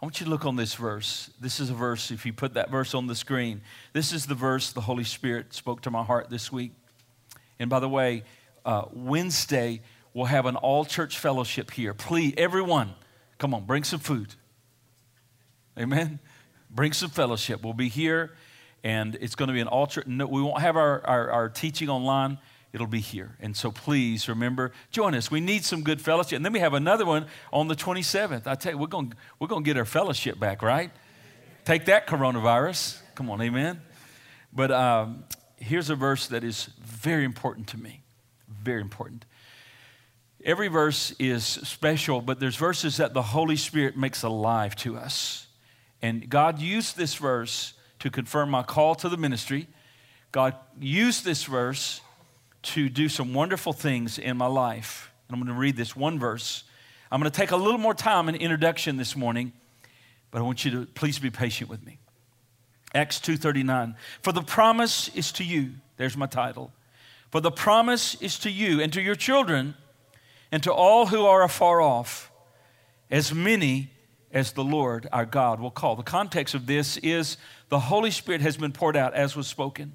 I want you to look on this verse. This is a verse, if you put that verse on the screen, this is the verse the Holy Spirit spoke to my heart this week. And by the way, uh, Wednesday, we'll have an all church fellowship here. Please, everyone, come on, bring some food. Amen. Bring some fellowship. We'll be here, and it's going to be an all church. No, we won't have our, our, our teaching online it'll be here. And so please remember, join us. We need some good fellowship. And then we have another one on the 27th. I tell you, we're going we're going to get our fellowship back, right? Take that coronavirus. Come on, amen. But um, here's a verse that is very important to me. Very important. Every verse is special, but there's verses that the Holy Spirit makes alive to us. And God used this verse to confirm my call to the ministry. God used this verse to do some wonderful things in my life. And I'm going to read this one verse. I'm going to take a little more time in introduction this morning, but I want you to please be patient with me. Acts 2:39. For the promise is to you. There's my title. For the promise is to you and to your children and to all who are afar off, as many as the Lord our God will call. The context of this is the Holy Spirit has been poured out as was spoken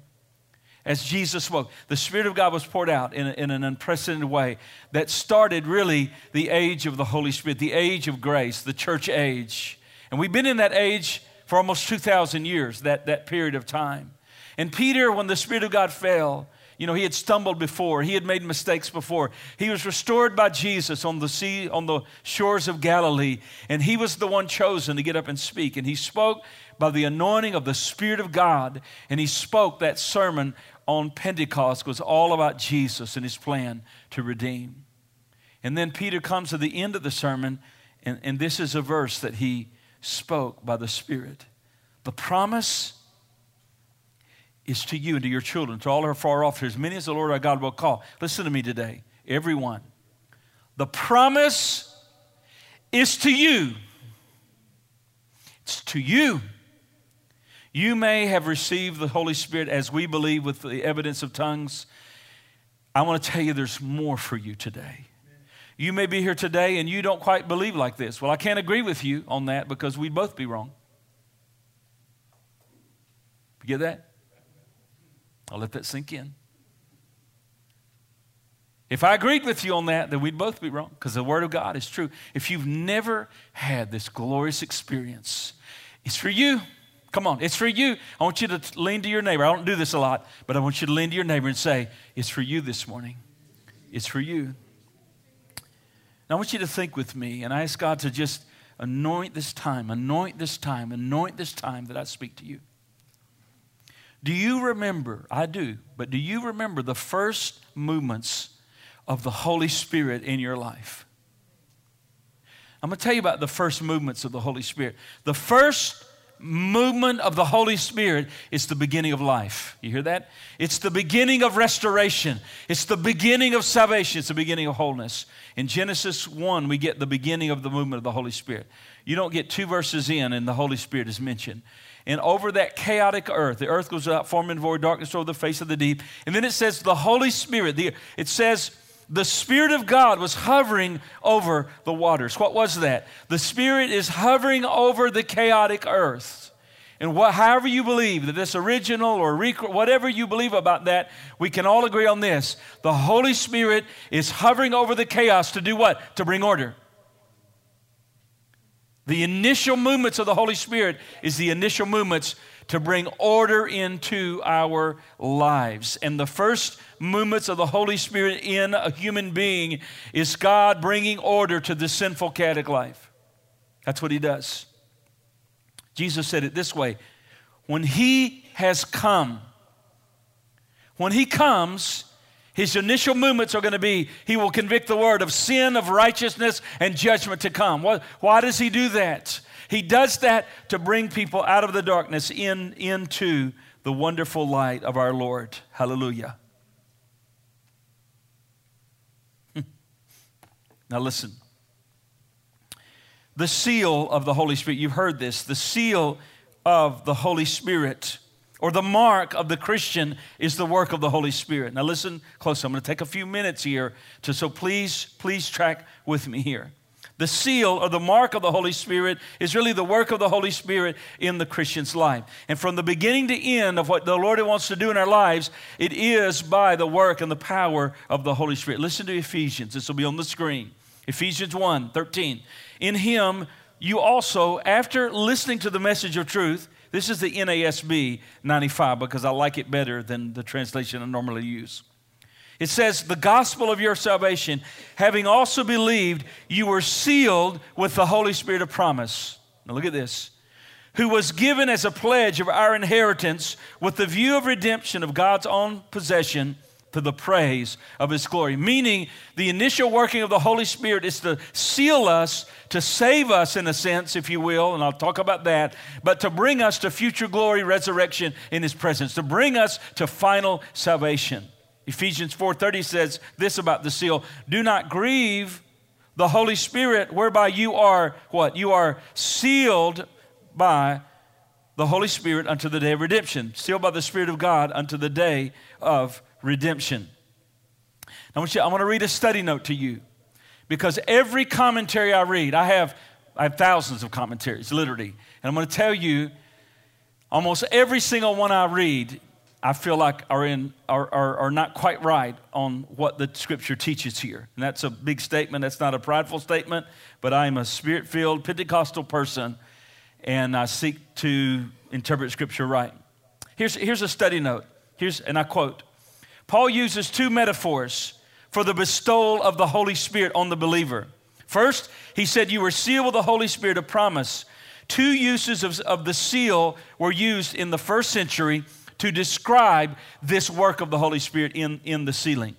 as Jesus spoke. The Spirit of God was poured out in, a, in, an unprecedented way that started really the age of the Holy Spirit, the age of grace, the church age. And we've been in that age for almost 2,000 years, that, that period of time. And Peter, when the Spirit of God fell, you know, he had stumbled before. He had made mistakes before. He was restored by Jesus on the sea, on the shores of Galilee, and he was the one chosen to get up and speak. And he spoke by the anointing of the Spirit of God, and he spoke that sermon on Pentecost was all about Jesus and his plan to redeem. And then Peter comes to the end of the sermon, and, and this is a verse that he spoke by the Spirit. The promise is to you and to your children, to all who are far off, to as many as the Lord our God will call. Listen to me today, everyone. The promise is to you. It's to you you may have received the Holy Spirit as we believe with the evidence of tongues. I want to tell you there's more for you today. You may be here today and you don't quite believe like this. Well, I can't agree with you on that because we'd both be wrong. You get that? I'll let that sink in. If I agreed with you on that, then we'd both be wrong because the Word of God is true. If you've never had this glorious experience, it's for you. Come on, it's for you. I want you to lean to your neighbor. I don't do this a lot, but I want you to lean to your neighbor and say, It's for you this morning. It's for you. Now, I want you to think with me and I ask God to just anoint this time, anoint this time, anoint this time that I speak to you. Do you remember? I do, but do you remember the first movements of the Holy Spirit in your life? I'm going to tell you about the first movements of the Holy Spirit. The first movement of the Holy Spirit is the beginning of life. You hear that? It's the beginning of restoration. It's the beginning of salvation. It's the beginning of wholeness. In Genesis 1, we get the beginning of the movement of the Holy Spirit. You don't get two verses in, and the Holy Spirit is mentioned. And over that chaotic earth, the earth goes out, forming void, darkness over the face of the deep. And then it says the Holy Spirit, the, it says the Spirit of God was hovering over the waters. What was that? The Spirit is hovering over the chaotic earth. And however you believe that this original or rec- whatever you believe about that, we can all agree on this. The Holy Spirit is hovering over the chaos to do what? To bring order. The initial movements of the Holy Spirit is the initial movements to bring order into our lives. And the first movements of the Holy Spirit in a human being is God bringing order to the sinful, chaotic life. That's what He does. Jesus said it this way when He has come, when He comes, his initial movements are going to be he will convict the world of sin, of righteousness, and judgment to come. Why does he do that? He does that to bring people out of the darkness in, into the wonderful light of our Lord. Hallelujah. now, listen. The seal of the Holy Spirit, you've heard this, the seal of the Holy Spirit or the mark of the Christian is the work of the Holy Spirit. Now listen close. I'm going to take a few minutes here to so please please track with me here. The seal or the mark of the Holy Spirit is really the work of the Holy Spirit in the Christian's life. And from the beginning to end of what the Lord wants to do in our lives, it is by the work and the power of the Holy Spirit. Listen to Ephesians. This will be on the screen. Ephesians 1 13. In him, you also, after listening to the message of truth, this is the NASB 95 because I like it better than the translation I normally use. It says, The gospel of your salvation, having also believed, you were sealed with the Holy Spirit of promise. Now look at this. Who was given as a pledge of our inheritance with the view of redemption of God's own possession to the praise of his glory. Meaning, the initial working of the Holy Spirit is to seal us, to save us in a sense, if you will, and I'll talk about that, but to bring us to future glory, resurrection in his presence, to bring us to final salvation. Ephesians 4:30 says this about the seal, do not grieve the Holy Spirit whereby you are what? You are sealed by the Holy Spirit unto the day of redemption, sealed by the Spirit of God unto the day of redemption. I want, you, I want to read a study note to you because every commentary I read, I have, I have thousands of commentaries, literally. And I'm going to tell you, almost every single one I read, I feel like are, in, are, are, are not quite right on what the scripture teaches here. And that's a big statement. That's not a prideful statement, but I am a spirit filled Pentecostal person and I seek to interpret scripture right. Here's, here's a study note. Here's, and I quote Paul uses two metaphors for the bestowal of the Holy Spirit on the believer. First, he said, You were sealed with the Holy Spirit of promise. Two uses of, of the seal were used in the first century to describe this work of the Holy Spirit in, in the sealing.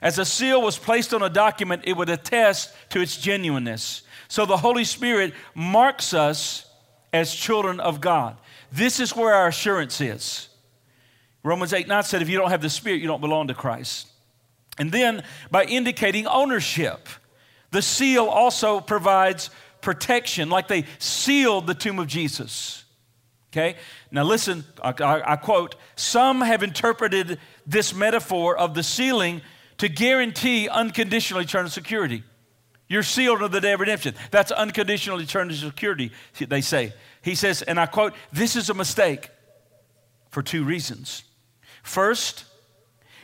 As a seal was placed on a document, it would attest to its genuineness. So the Holy Spirit marks us as children of God. This is where our assurance is. Romans 8 9 said, if you don't have the Spirit, you don't belong to Christ. And then by indicating ownership, the seal also provides protection, like they sealed the tomb of Jesus. Okay? Now listen, I, I, I, quote Some have interpreted this metaphor of the sealing to guarantee unconditional eternal security. You're sealed to the day of redemption. That's unconditional eternal security, they say. He says, and I quote, This is a mistake for two reasons. First,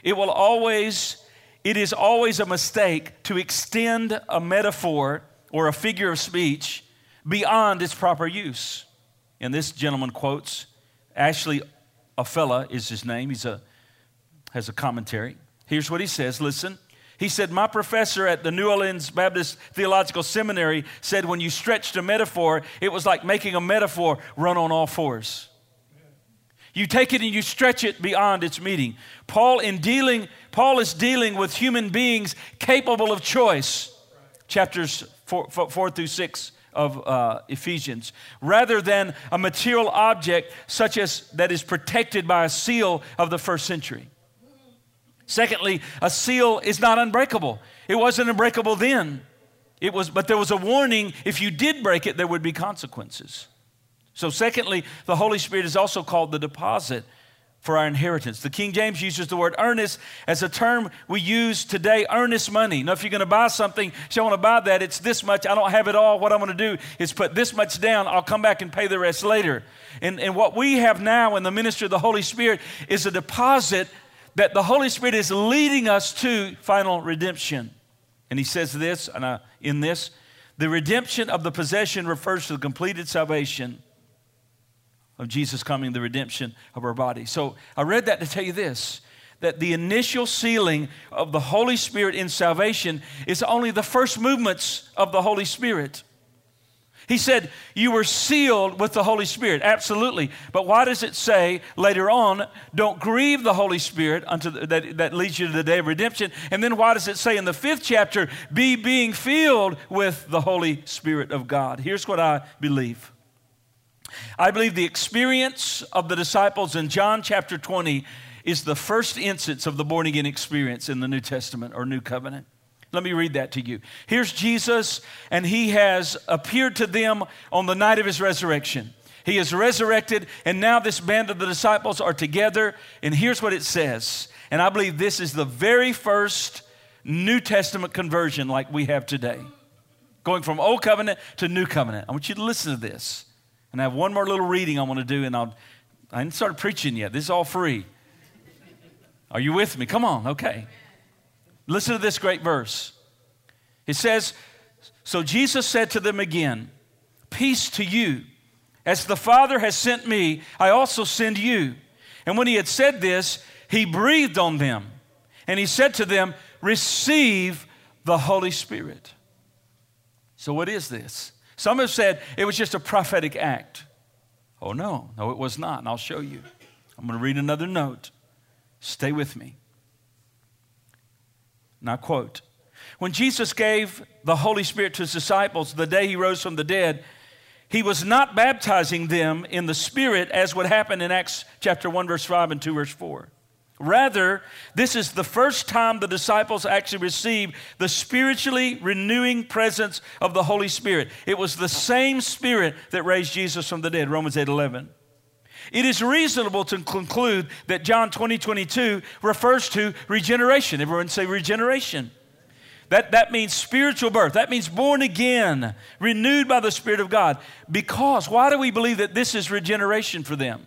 it will always, it is always a mistake to extend a metaphor or a figure of speech beyond its proper use. And this gentleman quotes, Ashley Affella is his name. He's a, has a commentary. Here's what he says listen. He said, My professor at the New Orleans Baptist Theological Seminary said, when you stretched a metaphor, it was like making a metaphor run on all fours. You take it and you stretch it beyond its meaning. Paul, in dealing, Paul is dealing with human beings capable of choice. Chapters four, four through six of uh, Ephesians, rather than a material object such as that is protected by a seal of the first century. Secondly, a seal is not unbreakable. It wasn't unbreakable then. It was, but there was a warning if you did break it, there would be consequences. So, secondly, the Holy Spirit is also called the deposit for our inheritance. The King James uses the word earnest as a term we use today, earnest money. Now, if you're going to buy something, say, I want to buy that, it's this much, I don't have it all. What I'm going to do is put this much down, I'll come back and pay the rest later. And, and what we have now in the ministry of the Holy Spirit is a deposit that the Holy Spirit is leading us to final redemption. And he says this, and I, in this, the redemption of the possession refers to the completed salvation of Jesus coming, the redemption of our body. So I read that to tell you this that the initial sealing of the Holy Spirit in salvation is only the first movements of the Holy Spirit. He said, You were sealed with the Holy Spirit. Absolutely. But why does it say later on, don't grieve the Holy Spirit unto the, that, that leads you to the day of redemption? And then why does it say in the fifth chapter, be being filled with the Holy Spirit of God? Here's what I believe I believe the experience of the disciples in John chapter 20 is the first instance of the born again experience in the New Testament or New Covenant. Let me read that to you. Here's Jesus, and he has appeared to them on the night of his resurrection. He is resurrected, and now this band of the disciples are together. And here's what it says. And I believe this is the very first New Testament conversion like we have today. going from old covenant to new covenant. I want you to listen to this. And I have one more little reading I want to do, and I'll, I haven't start preaching yet. This is all free. Are you with me? Come on, okay. Listen to this great verse. It says, So Jesus said to them again, Peace to you. As the Father has sent me, I also send you. And when he had said this, he breathed on them. And he said to them, Receive the Holy Spirit. So, what is this? Some have said it was just a prophetic act. Oh, no, no, it was not. And I'll show you. I'm going to read another note. Stay with me. Now, quote When Jesus gave the Holy Spirit to his disciples the day he rose from the dead, he was not baptizing them in the Spirit as would happen in Acts chapter 1, verse 5 and 2, verse 4. Rather, this is the first time the disciples actually received the spiritually renewing presence of the Holy Spirit. It was the same Spirit that raised Jesus from the dead, Romans 8 11. It is reasonable to conclude that John 20, 22 refers to regeneration. Everyone say regeneration. That, that means spiritual birth. That means born again, renewed by the Spirit of God. Because, why do we believe that this is regeneration for them?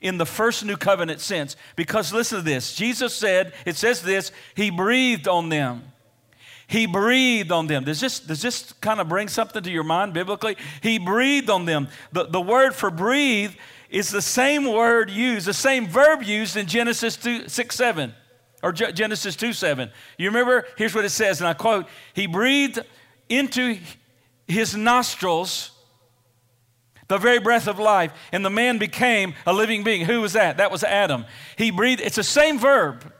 In the first new covenant sense. Because listen to this Jesus said, it says this, He breathed on them. He breathed on them. Does this, does this kind of bring something to your mind biblically? He breathed on them. The, the word for breathe is the same word used, the same verb used in Genesis 2, 6 7 or Genesis 2 7. You remember? Here's what it says, and I quote He breathed into his nostrils the very breath of life, and the man became a living being. Who was that? That was Adam. He breathed, it's the same verb,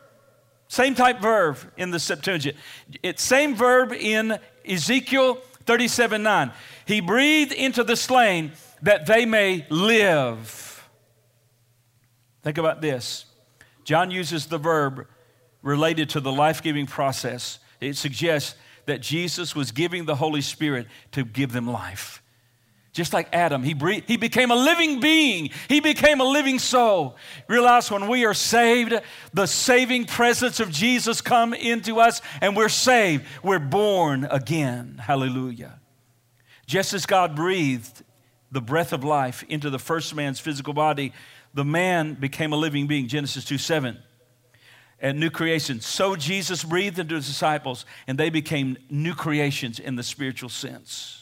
same type verb in the Septuagint. It's same verb in Ezekiel 37 9. He breathed into the slain that they may live. Think about this. John uses the verb related to the life giving process. It suggests that Jesus was giving the Holy Spirit to give them life. Just like Adam, he, breathed, he became a living being. He became a living soul. Realize when we are saved, the saving presence of Jesus come into us and we're saved. We're born again. Hallelujah. Just as God breathed the breath of life into the first man's physical body, the man became a living being. Genesis 2 7 and new creation. So Jesus breathed into his disciples, and they became new creations in the spiritual sense.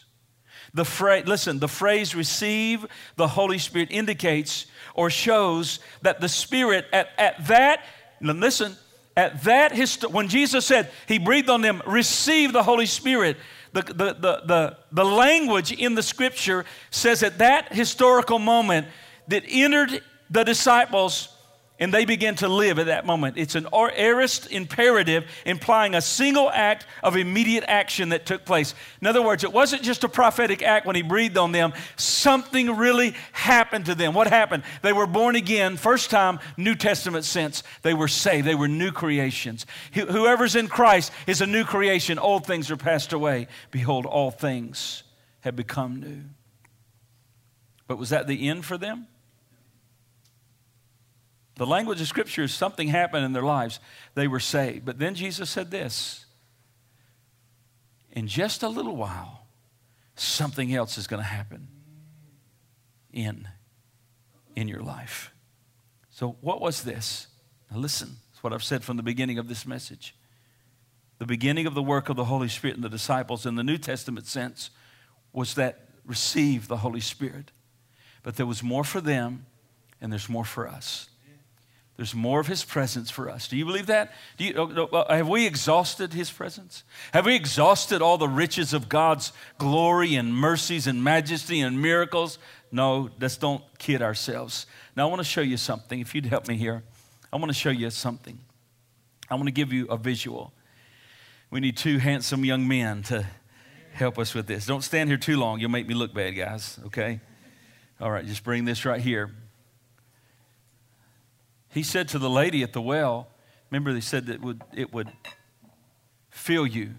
The phrase, listen, the phrase receive the Holy Spirit indicates or shows that the Spirit at, at that, listen, at that, hist- when Jesus said he breathed on them, receive the Holy Spirit, the, the, the, the, the language in the scripture says at that historical moment that entered the disciples and they begin to live at that moment. It's an aorist imperative implying a single act of immediate action that took place. In other words, it wasn't just a prophetic act when he breathed on them, something really happened to them. What happened? They were born again, first time, New Testament sense. They were saved, they were new creations. Whoever's in Christ is a new creation. Old things are passed away. Behold, all things have become new. But was that the end for them? The language of Scripture is something happened in their lives. They were saved. But then Jesus said this In just a little while, something else is going to happen in, in your life. So, what was this? Now, listen, it's what I've said from the beginning of this message. The beginning of the work of the Holy Spirit in the disciples in the New Testament sense was that receive the Holy Spirit. But there was more for them, and there's more for us. There's more of His presence for us. Do you believe that? You, uh, have we exhausted His presence? Have we exhausted all the riches of God's glory and mercies and majesty and miracles? No, let's don't kid ourselves. Now, I want to show you something. If you'd help me here, I want to show you something. I want to give you a visual. We need two handsome young men to help us with this. Don't stand here too long. You'll make me look bad, guys, okay? All right, just bring this right here. He said to the lady at the well, remember they said that it would, it would fill you.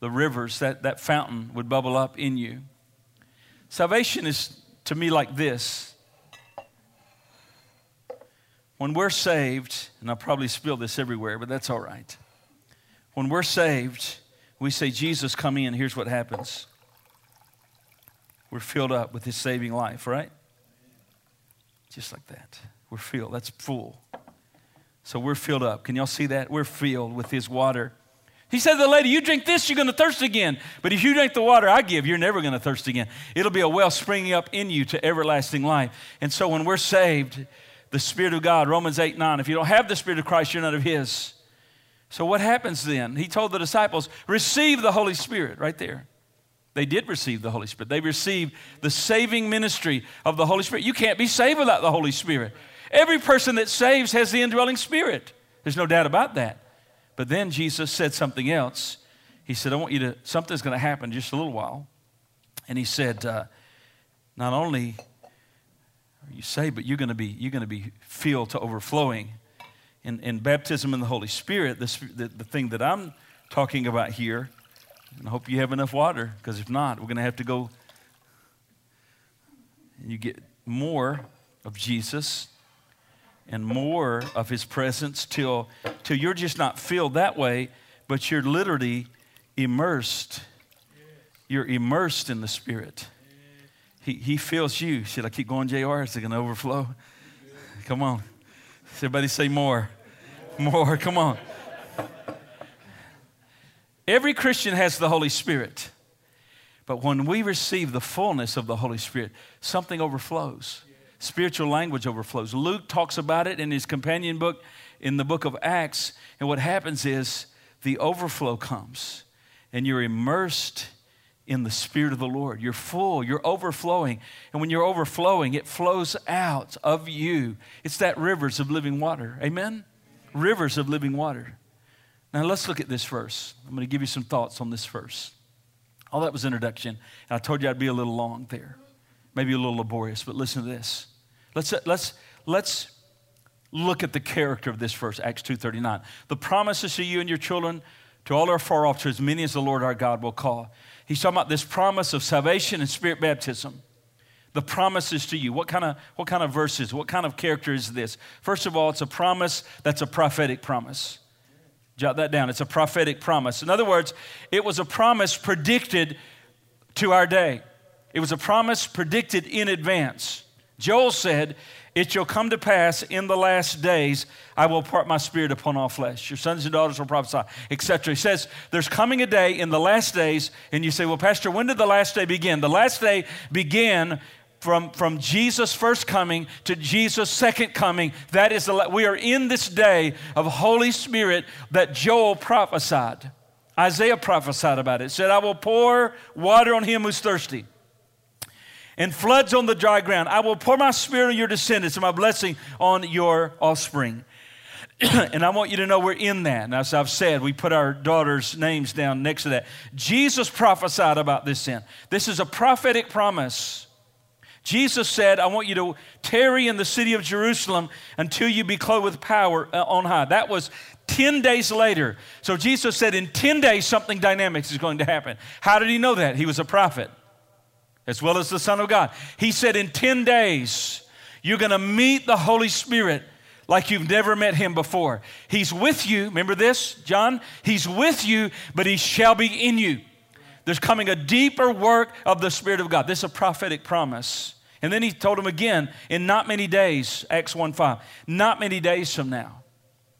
The rivers, that, that fountain would bubble up in you. Salvation is to me like this. When we're saved, and I'll probably spill this everywhere, but that's all right. When we're saved, we say, Jesus, come in. Here's what happens we're filled up with his saving life, right? Just like that. We're filled. That's full. So we're filled up. Can y'all see that? We're filled with his water. He said to the lady, You drink this, you're going to thirst again. But if you drink the water I give, you're never going to thirst again. It'll be a well springing up in you to everlasting life. And so when we're saved, the Spirit of God, Romans 8 9, if you don't have the Spirit of Christ, you're not of His. So what happens then? He told the disciples, Receive the Holy Spirit, right there. They did receive the Holy Spirit. They received the saving ministry of the Holy Spirit. You can't be saved without the Holy Spirit. Every person that saves has the indwelling Spirit. There's no doubt about that. But then Jesus said something else. He said, I want you to, something's going to happen just a little while. And he said, uh, Not only are you saved, but you're going to be, you're going to be filled to overflowing. In, in baptism in the Holy Spirit, this, the, the thing that I'm talking about here, and I hope you have enough water, because if not, we're going to have to go. You get more of Jesus and more of his presence till, till you're just not filled that way, but you're literally immersed. You're immersed in the Spirit. He, he fills you. Should I keep going, JR? Is it going to overflow? Come on. Everybody say more. More. Come on. Every Christian has the Holy Spirit. But when we receive the fullness of the Holy Spirit, something overflows spiritual language overflows. Luke talks about it in his companion book in the book of Acts. And what happens is the overflow comes and you're immersed in the Spirit of the Lord. You're full, you're overflowing. And when you're overflowing, it flows out of you. It's that rivers of living water. Amen? Rivers of living water. Now let's look at this verse. I'm going to give you some thoughts on this verse. All that was introduction. And I told you I'd be a little long there, maybe a little laborious, but listen to this. Let's, let's, let's look at the character of this verse, Acts 2.39. The promises to you and your children, to all our far off, to as many as the Lord our God will call. He's talking about this promise of salvation and spirit baptism. The promises to you. What kind of, what kind of verses, what kind of character is this? First of all, it's a promise that's a prophetic promise. Jot that down. It's a prophetic promise. In other words, it was a promise predicted to our day. It was a promise predicted in advance. Joel said, It shall come to pass in the last days, I will part my spirit upon all flesh. Your sons and daughters will prophesy, etc. He says, There's coming a day in the last days, and you say, Well, Pastor, when did the last day begin? The last day began from, from Jesus' first coming to Jesus' second coming. That is, the, we are in this day of Holy Spirit that Joel prophesied. Isaiah prophesied about it. said, I will pour water on him who's thirsty and floods on the dry ground. I will pour my spirit on your descendants and my blessing on your offspring. and I want you to know we're in that. And as I've said, we put our daughters' names down next to that. Jesus prophesied about this sin. This is a prophetic promise. Jesus said, I want you to tarry in the city of Jerusalem until you be clothed with power uh, on high. That was 10 days later. So Jesus said, in 10 days, something dynamic is going to happen. How did he know that? He was a prophet as well as the Son of God. He said, In 10 days, you're going to meet the Holy Spirit like you've never met him before. He's with you. Remember this, John? He's with you, but he shall be in you. There's coming a deeper work of the Spirit of God. This is a prophetic promise. And then he told him again, in not many days, Acts 1 5, not many days from now.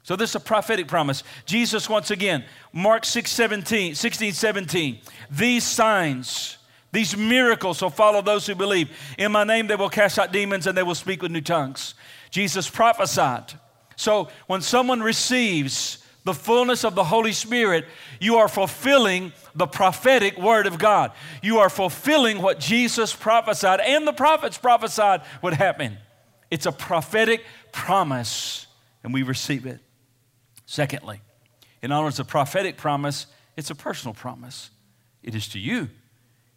So this is a prophetic promise. Jesus, once again, Mark 6 17, 16, 17, these signs these miracles will follow those who believe. In my name, they will cast out demons and they will speak with new tongues. Jesus prophesied. So when someone receives the fullness of the Holy Spirit, you are fulfilling the prophetic word of God. You are fulfilling what Jesus prophesied and the prophets prophesied would happen. It's a prophetic promise, and we receive it. Secondly, in honor of a prophetic promise, it's a personal promise. It is to you.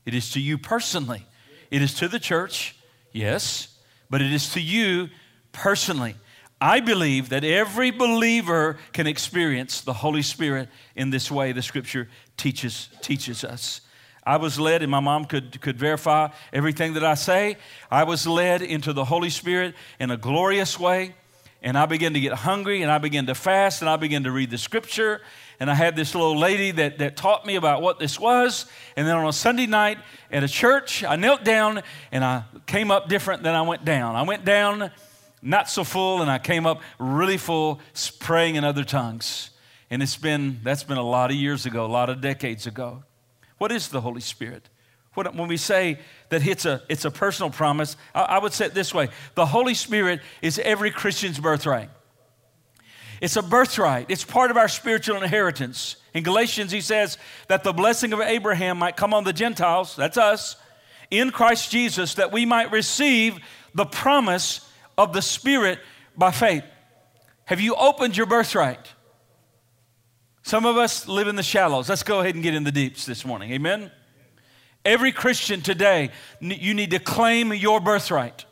It is to you personally. It is to the church, yes, but it is to you personally. I believe that every believer can experience the Holy Spirit in this way the scripture teaches, teaches us. I was led, and my mom could, could verify everything that I say. I was led into the Holy Spirit in a glorious way, and I began to get hungry, and I began to fast, and I began to read the scripture, and I had this little lady that, that taught me about what this was. And then on a Sunday night at a church, I knelt down and I came up different than I went down. I went down not so full, and I came up really full, praying in other tongues. And it's been, that's been a lot of years ago, a lot of decades ago. What is the Holy Spirit? When we say that it's a, it's a personal promise, I, I would say it this way the Holy Spirit is every Christian's birthright. It's a birthright, it's part of our spiritual inheritance. In Galatians, he says that the blessing of Abraham might come on the Gentiles, that's us, in Christ Jesus, that we might receive the promise of the Spirit by faith. Have you opened your birthright? Some of us live in the shallows. Let's go ahead and get in the deeps this morning. Amen? Every Christian today, you need to claim your birthright.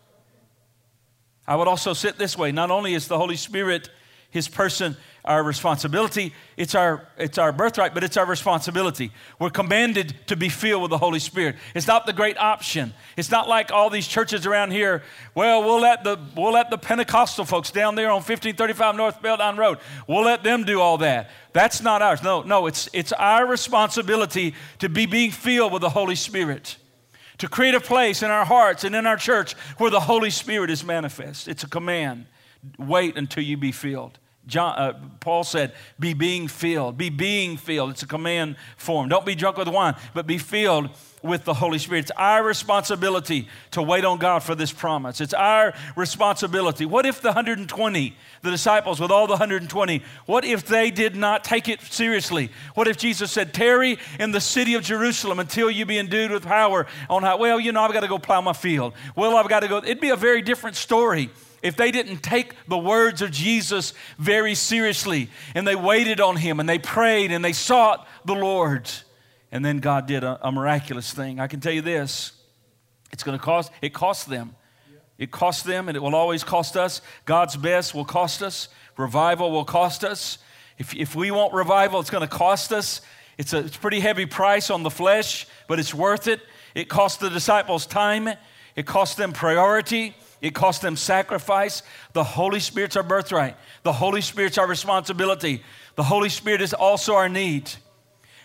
I would also sit this way not only is the Holy Spirit his person our responsibility. It's our, it's our birthright, but it's our responsibility. We're commanded to be filled with the Holy Spirit. It's not the great option. It's not like all these churches around here. Well, we'll let the, we'll let the Pentecostal folks down there on 1535 North Beltline Road, we'll let them do all that. That's not ours. No, no, it's, it's our responsibility to be being filled with the Holy Spirit to create a place in our hearts and in our church where the Holy Spirit is manifest. It's a command. Wait until you be filled. John, uh, Paul said, be being filled. Be being filled. It's a command form. Don't be drunk with wine, but be filled with the Holy Spirit. It's our responsibility to wait on God for this promise. It's our responsibility. What if the 120, the disciples with all the 120, what if they did not take it seriously? What if Jesus said, Tarry in the city of Jerusalem until you be endued with power on how, well, you know, I've got to go plow my field. Well, I've got to go. It'd be a very different story if they didn't take the words of Jesus very seriously and they waited on him and they prayed and they sought the Lord, and then God did a, a miraculous thing, I can tell you this it's going to cost, it costs them. It costs them and it will always cost us. God's best will cost us. Revival will cost us. If, if we want revival, it's going to cost us. It's a, it's a pretty heavy price on the flesh, but it's worth it. It cost the disciples time, it cost them priority, it cost them sacrifice. The Holy Spirit's our birthright. The Holy Spirit's our responsibility. The Holy Spirit is also our need.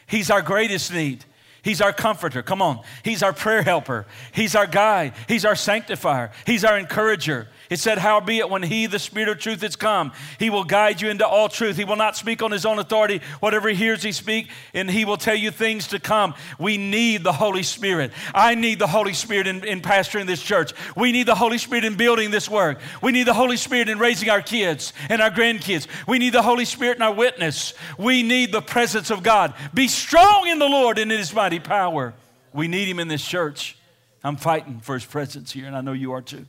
He's our greatest need. He's our comforter. Come on. He's our prayer helper. He's our guide. He's our sanctifier. He's our encourager. It said, Howbeit, when he, the Spirit of truth, is come, he will guide you into all truth. He will not speak on his own authority. Whatever he hears, he speak, and he will tell you things to come. We need the Holy Spirit. I need the Holy Spirit in, in pastoring this church. We need the Holy Spirit in building this work. We need the Holy Spirit in raising our kids and our grandkids. We need the Holy Spirit in our witness. We need the presence of God. Be strong in the Lord and in his mighty power. We need him in this church. I'm fighting for his presence here, and I know you are too.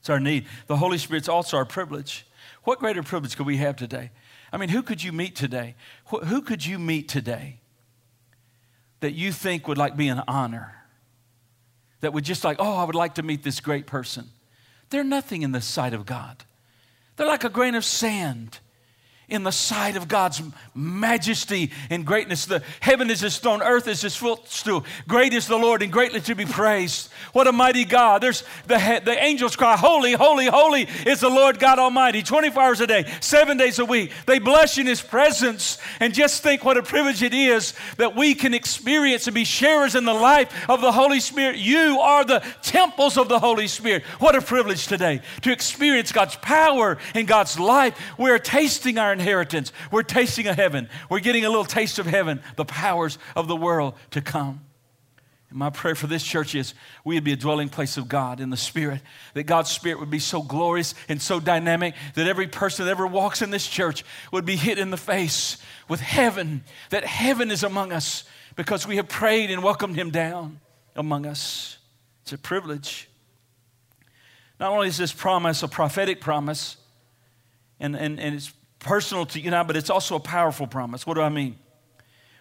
It's our need. The Holy Spirit's also our privilege. What greater privilege could we have today? I mean, who could you meet today? Who could you meet today that you think would like be an honor? That would just like, oh, I would like to meet this great person. They're nothing in the sight of God. They're like a grain of sand in the sight of God's majesty and greatness. The heaven is his throne, earth is his footstool. Great is the Lord and greatly to be praised. What a mighty God. There's the, the angels cry, Holy, holy, holy is the Lord God Almighty, 24 hours a day, seven days a week. They bless in his presence. And just think what a privilege it is that we can experience and be sharers in the life of the Holy Spirit. You are the temples of the Holy Spirit. What a privilege today to experience God's power and God's life. We're tasting our inheritance. We're tasting of heaven. We're getting a little taste of heaven, the powers of the world to come. And my prayer for this church is we would be a dwelling place of God in the Spirit, that God's Spirit would be so glorious and so dynamic that every person that ever walks in this church would be hit in the face with heaven, that heaven is among us because we have prayed and welcomed Him down among us. It's a privilege. Not only is this promise a prophetic promise, and, and, and it's personal to you now, but it's also a powerful promise. What do I mean?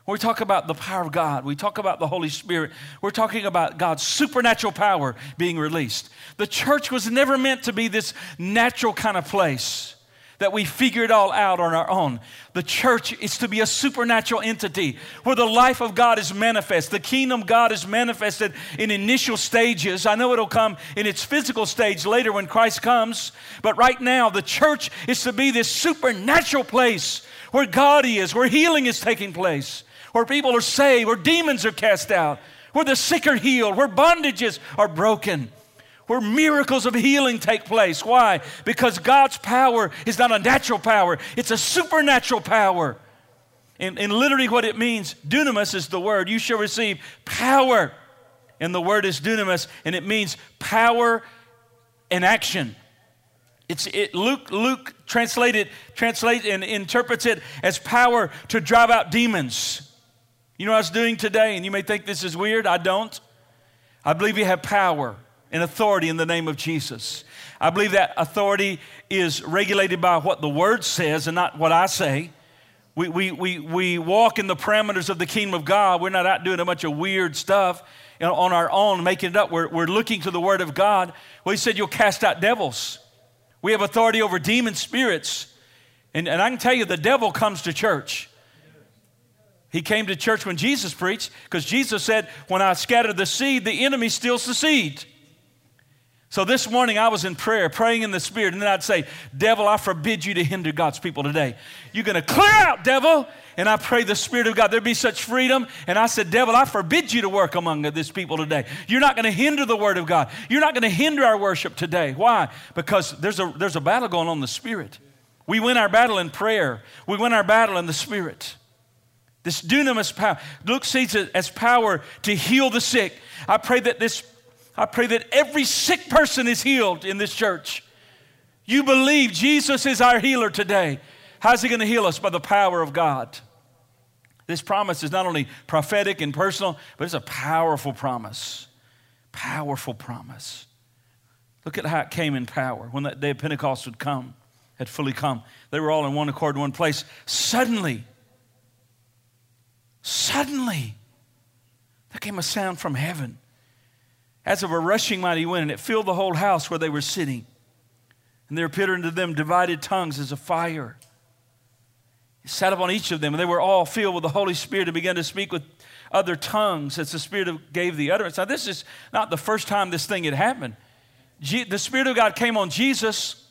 When we talk about the power of God, we talk about the Holy Spirit, we're talking about God's supernatural power being released. The church was never meant to be this natural kind of place. That we figure it all out on our own. The church is to be a supernatural entity where the life of God is manifest. The kingdom of God is manifested in initial stages. I know it'll come in its physical stage later when Christ comes, but right now, the church is to be this supernatural place where God is, where healing is taking place, where people are saved, where demons are cast out, where the sick are healed, where bondages are broken where miracles of healing take place. Why? Because God's power is not a natural power, it's a supernatural power. And, and literally, what it means, dunamis is the word. You shall receive power. And the word is dunamis, and it means power and action. It's it, Luke. Luke translated, translate and interprets it as power to drive out demons. You know what I was doing today, and you may think this is weird. I don't. I believe you have power and authority in the name of Jesus. I believe that authority is regulated by what the Word says and not what I say. We, we, we, we walk in the parameters of the kingdom of God. We're not out doing a bunch of weird stuff you know, on our own, making it up. We're, we're looking to the Word of God. Well, He said, You'll cast out devils. We have authority over demon spirits. And, and I can tell you, the devil comes to church. He came to church when Jesus preached because Jesus said, When I scatter the seed, the enemy steals the seed. So this morning I was in prayer, praying in the Spirit, and then I'd say, Devil, I forbid you to hinder God's people today. You're going to clear out, devil. And I pray the Spirit of God, there'd be such freedom. And I said, Devil, I forbid you to work among this people today. You're not going to hinder the Word of God. You're not going to hinder our worship today. Why? Because there's a, there's a battle going on in the Spirit. We win our battle in prayer, we win our battle in the Spirit. This dunamis power. Luke sees it as power to heal the sick. I pray that this I pray that every sick person is healed in this church. You believe Jesus is our healer today. How's he going to heal us? By the power of God. This promise is not only prophetic and personal, but it's a powerful promise. Powerful promise. Look at how it came in power when that day of Pentecost would come, had fully come. They were all in one accord in one place. Suddenly, suddenly, there came a sound from heaven as of a rushing mighty wind, and it filled the whole house where they were sitting. And there appeared unto them divided tongues as a fire. It sat upon each of them, and they were all filled with the Holy Spirit and began to speak with other tongues as the Spirit gave the utterance. Now, this is not the first time this thing had happened. the Spirit of God came on Jesus,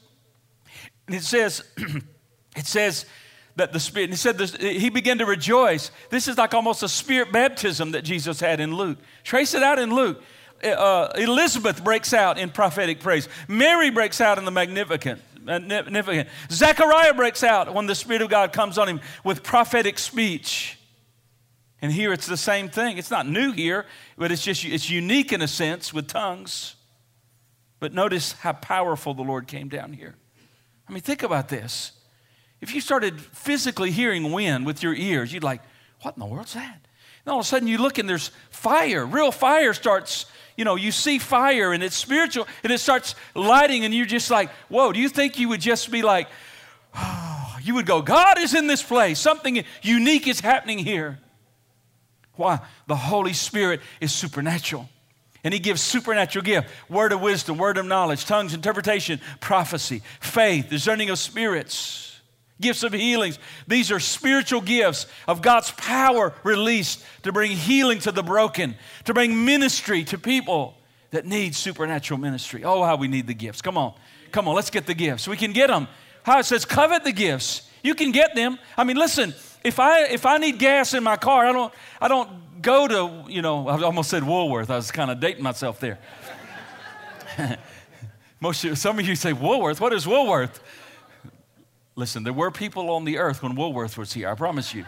and it says, it says that the Spirit, and he said this, he began to rejoice. This is like almost a spirit baptism that Jesus had in Luke. Trace it out in Luke uh, Elizabeth breaks out in prophetic praise. Mary breaks out in the Magnificat. Magnificat. Zechariah breaks out when the Spirit of God comes on him with prophetic speech. And here it's the same thing. It's not new here, but it's just it's unique in a sense with tongues. But notice how powerful the Lord came down here. I mean, think about this. If you started physically hearing wind with your ears, you'd like, what in the world's that? And all of a sudden you look and there's fire. Real fire starts you know, you see fire and it's spiritual and it starts lighting and you're just like, whoa, do you think you would just be like, oh, you would go, God is in this place. Something unique is happening here. Why? The Holy Spirit is supernatural. And he gives supernatural gift word of wisdom, word of knowledge, tongues, interpretation, prophecy, faith, discerning of spirits gifts of healings. These are spiritual gifts of God's power released to bring healing to the broken, to bring ministry to people that need supernatural ministry. Oh, how we need the gifts. Come on. Come on, let's get the gifts. We can get them. How it says, covet the gifts. You can get them. I mean, listen, if I if I need gas in my car, I don't I don't go to, you know, I almost said Woolworth. I was kind of dating myself there. Most some of you say Woolworth. What is Woolworth? Listen, there were people on the earth when Woolworth was here, I promise you.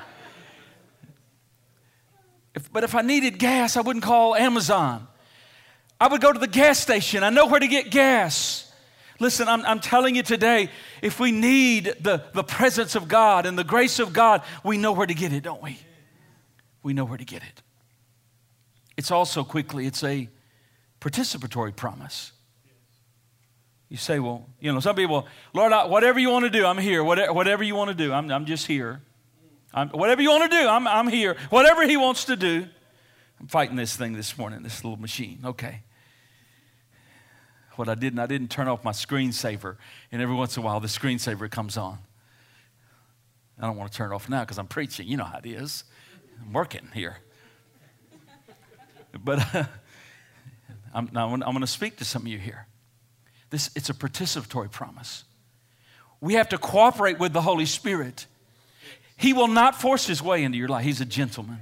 If, but if I needed gas, I wouldn't call Amazon. I would go to the gas station. I know where to get gas. Listen, I'm, I'm telling you today, if we need the, the presence of God and the grace of God, we know where to get it, don't we? We know where to get it. It's also quickly, it's a participatory promise. You say, well, you know, some people, Lord, I, whatever you want to do, I'm here. Whatever, whatever you want to do, I'm, I'm just here. I'm, whatever you want to do, I'm, I'm here. Whatever He wants to do. I'm fighting this thing this morning, this little machine. Okay. what I didn't, I didn't turn off my screensaver. And every once in a while, the screensaver comes on. I don't want to turn it off now because I'm preaching. You know how it is. I'm working here. But uh, I'm, now I'm going to speak to some of you here. This, it's a participatory promise. We have to cooperate with the Holy Spirit. He will not force his way into your life. He's a gentleman.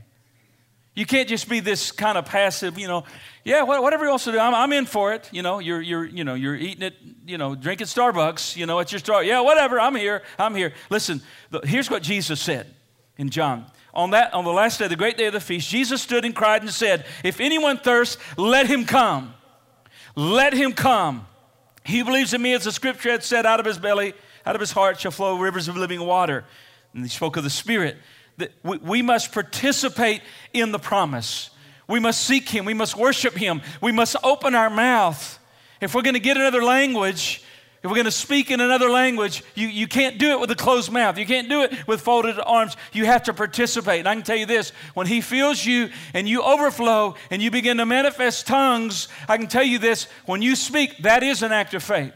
You can't just be this kind of passive, you know, yeah, whatever you to do, I'm, I'm in for it. You know, you're, you're, you know, you're eating it, you know, drinking Starbucks, you know, at your Star. Yeah, whatever, I'm here, I'm here. Listen, here's what Jesus said in John. On that, on the last day, the great day of the feast, Jesus stood and cried and said, If anyone thirsts, let him come. Let him come. He believes in me, as the scripture had said, out of his belly, out of his heart shall flow rivers of living water. And he spoke of the Spirit that we must participate in the promise. We must seek Him. We must worship Him. We must open our mouth. If we're going to get another language, if we're going to speak in another language, you, you can't do it with a closed mouth. You can't do it with folded arms. You have to participate. And I can tell you this when He fills you and you overflow and you begin to manifest tongues, I can tell you this when you speak, that is an act of faith.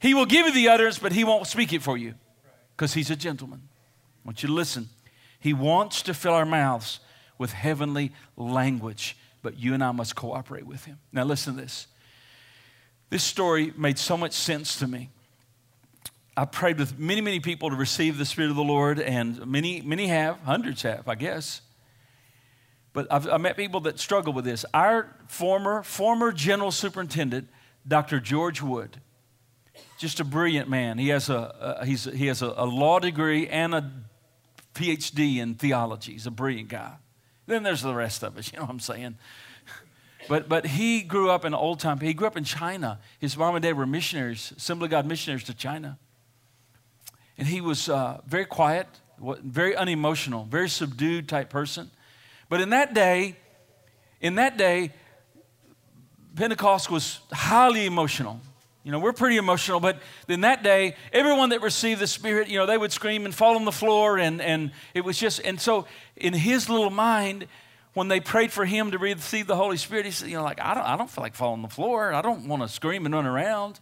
He will give you the utterance, but He won't speak it for you because He's a gentleman. I want you to listen. He wants to fill our mouths with heavenly language, but you and I must cooperate with Him. Now, listen to this. This story made so much sense to me. I prayed with many, many people to receive the Spirit of the Lord, and many, many have, hundreds have, I guess. But I've, I met people that struggle with this. Our former, former general superintendent, Dr. George Wood, just a brilliant man. He has a, he's, he has a, a law degree and a PhD in theology. He's a brilliant guy. Then there's the rest of us, you know what I'm saying? But, but he grew up in old time. He grew up in China. His mom and dad were missionaries, Assembly God missionaries to China. And he was uh, very quiet, very unemotional, very subdued type person. But in that day, in that day, Pentecost was highly emotional. You know, we're pretty emotional, but in that day, everyone that received the Spirit, you know, they would scream and fall on the floor, and, and it was just, and so in his little mind, when they prayed for him to receive the Holy Spirit, he said, you know, like, I don't, I don't feel like falling on the floor. I don't want to scream and run around.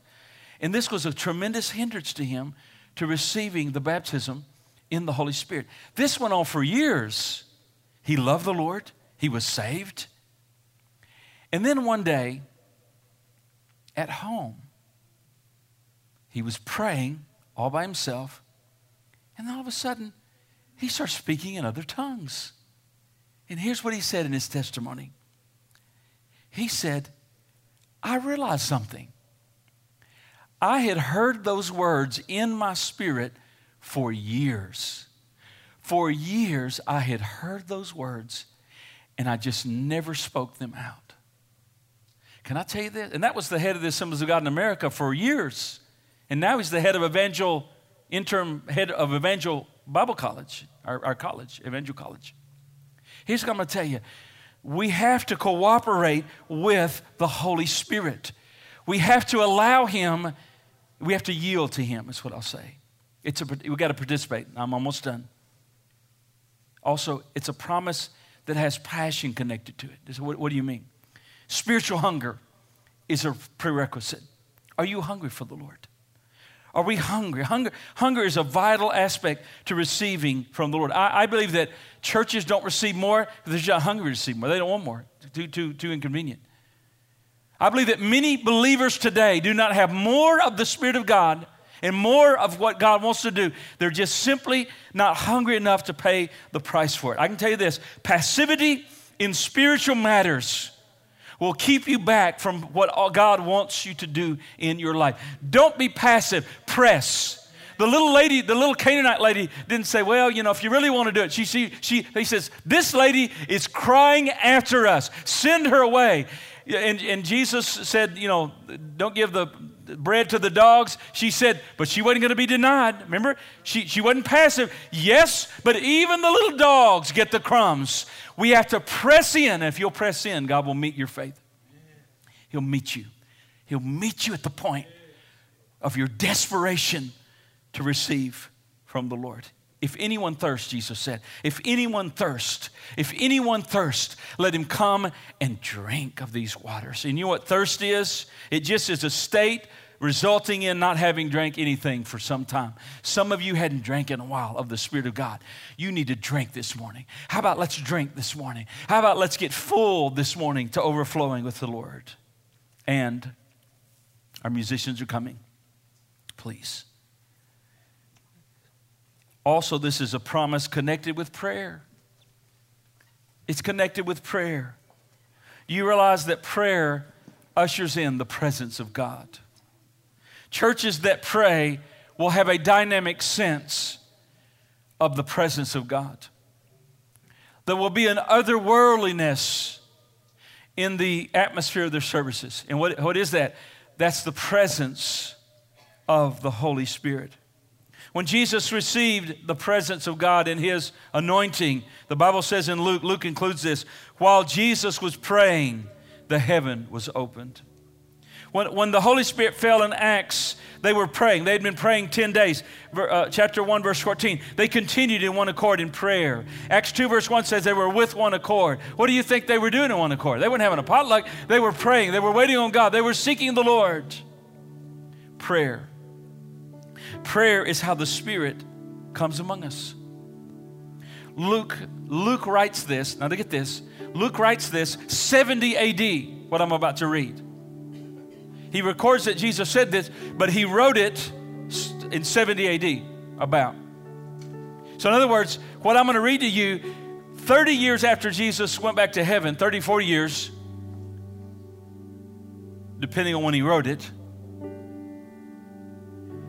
And this was a tremendous hindrance to him to receiving the baptism in the Holy Spirit. This went on for years. He loved the Lord, he was saved. And then one day, at home, he was praying all by himself, and all of a sudden, he starts speaking in other tongues. And here's what he said in his testimony He said, I realized something. I had heard those words in my spirit for years. For years, I had heard those words, and I just never spoke them out. Can I tell you this? And that was the head of the Assemblies of God in America for years. And now he's the head of Evangel, interim head of Evangel Bible College, our, our college, Evangel College. Here's what I'm going to tell you we have to cooperate with the Holy Spirit. We have to allow Him, we have to yield to Him, is what I'll say. It's a, we got to participate. I'm almost done. Also, it's a promise that has passion connected to it. What, what do you mean? Spiritual hunger is a prerequisite. Are you hungry for the Lord? Are we hungry? Hunger, hunger is a vital aspect to receiving from the Lord. I, I believe that churches don't receive more because they're just hungry to receive more. They don't want more. Too, too, too inconvenient. I believe that many believers today do not have more of the Spirit of God and more of what God wants to do. They're just simply not hungry enough to pay the price for it. I can tell you this passivity in spiritual matters will keep you back from what God wants you to do in your life. Don't be passive, press. The little lady, the little Canaanite lady didn't say, Well, you know, if you really want to do it, she, she, she, he says, This lady is crying after us. Send her away. And, and Jesus said, You know, don't give the bread to the dogs. She said, But she wasn't going to be denied. Remember? She, she wasn't passive. Yes, but even the little dogs get the crumbs. We have to press in. If you'll press in, God will meet your faith. He'll meet you. He'll meet you at the point of your desperation to receive from the Lord. If anyone thirst, Jesus said, if anyone thirst, if anyone thirst, let him come and drink of these waters. And you know what thirst is? It just is a state resulting in not having drank anything for some time. Some of you hadn't drank in a while of the Spirit of God. You need to drink this morning. How about let's drink this morning? How about let's get full this morning to overflowing with the Lord? And our musicians are coming. Please. Also, this is a promise connected with prayer. It's connected with prayer. You realize that prayer ushers in the presence of God. Churches that pray will have a dynamic sense of the presence of God. There will be an otherworldliness in the atmosphere of their services. And what, what is that? That's the presence of the Holy Spirit. When Jesus received the presence of God in his anointing, the Bible says in Luke, Luke includes this, while Jesus was praying, the heaven was opened. When, when the Holy Spirit fell in Acts, they were praying. They had been praying 10 days. Uh, chapter 1, verse 14. They continued in one accord in prayer. Acts 2, verse 1 says they were with one accord. What do you think they were doing in one accord? They weren't having a potluck. They were praying. They were waiting on God. They were seeking the Lord. Prayer. Prayer is how the Spirit comes among us. Luke, Luke writes this. Now, to get this, Luke writes this 70 AD, what I'm about to read. He records that Jesus said this, but he wrote it in 70 AD, about. So, in other words, what I'm going to read to you 30 years after Jesus went back to heaven, 34 years, depending on when he wrote it,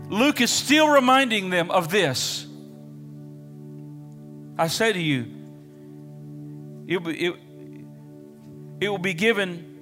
Luke is still reminding them of this. I say to you, it, it, it will be given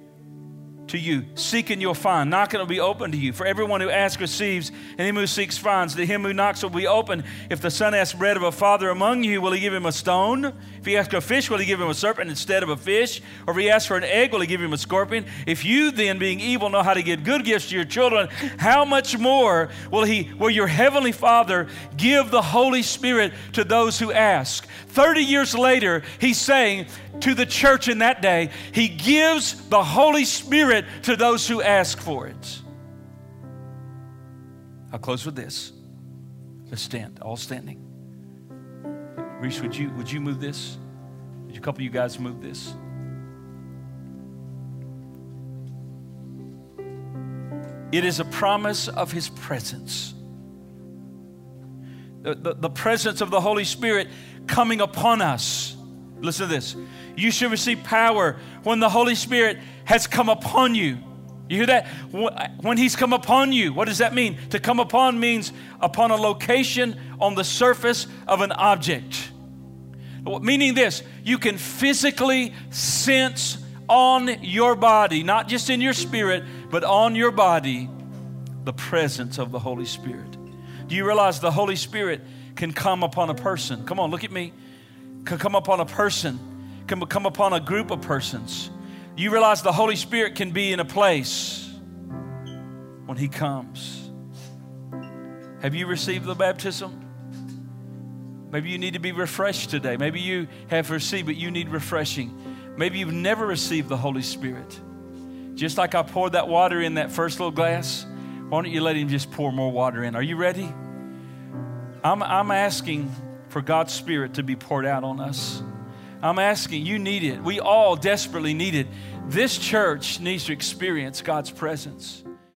to you. Seek and you'll find. Knocking will be open to you. For everyone who asks receives, and him who seeks finds. To him who knocks will be open. If the son asks bread of a father among you, will he give him a stone? If he asks for a fish, will he give him a serpent instead of a fish? Or if he asks for an egg, will he give him a scorpion? If you then, being evil, know how to give good gifts to your children, how much more will he, will your heavenly Father give the Holy Spirit to those who ask? 30 years later, he's saying to the church in that day, he gives the Holy Spirit to those who ask for it. I'll close with this. Let's stand, all standing. Reese, would you, would you move this? Would a couple of you guys move this? It is a promise of His presence. The, the, the, presence of the Holy Spirit coming upon us. Listen to this. You should receive power when the Holy Spirit has come upon you. You hear that? When He's come upon you, what does that mean? To come upon means upon a location on the surface of an object. Meaning this, you can physically sense on your body, not just in your spirit, but on your body, the presence of the Holy Spirit. Do you realize the Holy Spirit can come upon a person? Come on, look at me. Can come upon a person, can come upon a group of persons. You realize the Holy Spirit can be in a place when He comes. Have you received the baptism? Maybe you need to be refreshed today. Maybe you have received, but you need refreshing. Maybe you've never received the Holy Spirit. Just like I poured that water in that first little glass, why don't you let Him just pour more water in? Are you ready? I'm, I'm asking for God's Spirit to be poured out on us. I'm asking, you need it. We all desperately need it. This church needs to experience God's presence.